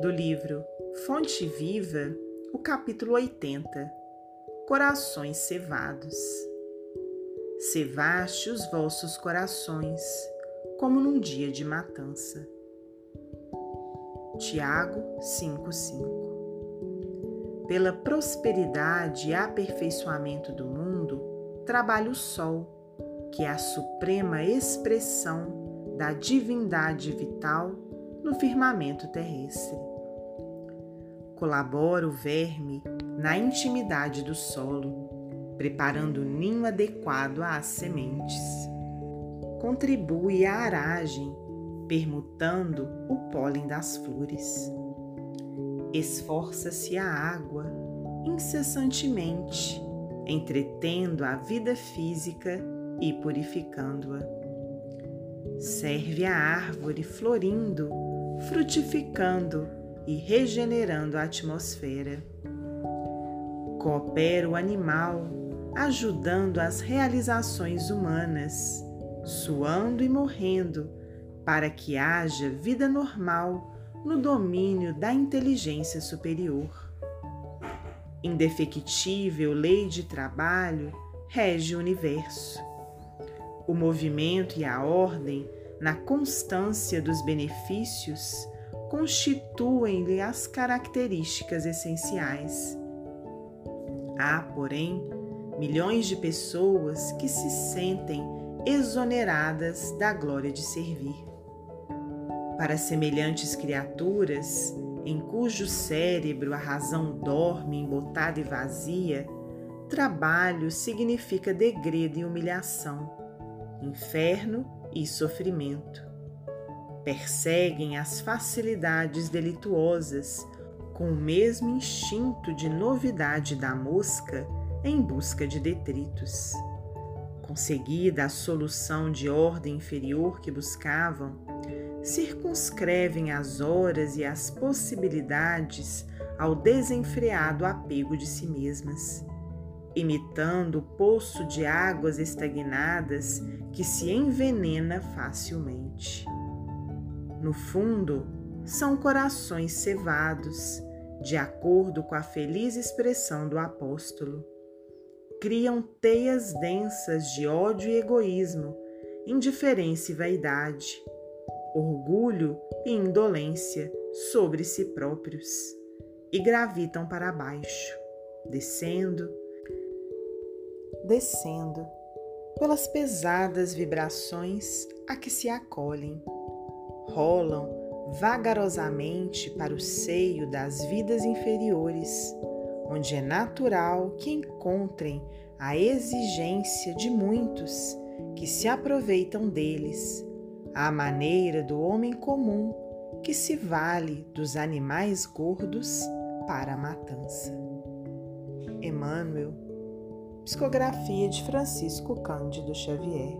do livro Fonte Viva, o capítulo 80 Corações Cevados. Cevaste os vossos corações, como num dia de matança. Tiago 5,5 Pela prosperidade e aperfeiçoamento do mundo, trabalha o sol, que é a suprema expressão da divindade vital no firmamento terrestre. Colabora o verme na intimidade do solo, preparando o ninho adequado às sementes. Contribui à aragem, permutando o pólen das flores. Esforça-se a água incessantemente, entretendo a vida física e purificando-a. Serve a árvore florindo, frutificando e regenerando a atmosfera. Coopera o animal, ajudando as realizações humanas, suando e morrendo, para que haja vida normal no domínio da inteligência superior. Indefectível lei de trabalho rege o universo. O movimento e a ordem, na constância dos benefícios, constituem-lhe as características essenciais. Há, porém, milhões de pessoas que se sentem exoneradas da glória de servir. Para semelhantes criaturas, em cujo cérebro a razão dorme embotada e vazia, trabalho significa degredo e humilhação, inferno e sofrimento. Perseguem as facilidades delituosas com o mesmo instinto de novidade da mosca em busca de detritos. Conseguida a solução de ordem inferior que buscavam, circunscrevem as horas e as possibilidades ao desenfreado apego de si mesmas, imitando o poço de águas estagnadas que se envenena facilmente. No fundo, são corações cevados, de acordo com a feliz expressão do apóstolo. Criam teias densas de ódio e egoísmo, indiferença e vaidade, orgulho e indolência sobre si próprios, e gravitam para baixo, descendo, descendo pelas pesadas vibrações a que se acolhem, rolam vagarosamente para o seio das vidas inferiores, onde é natural que encontrem a exigência de muitos que se aproveitam deles, à maneira do homem comum que se vale dos animais gordos para a matança. Emmanuel, psicografia de Francisco Cândido Xavier.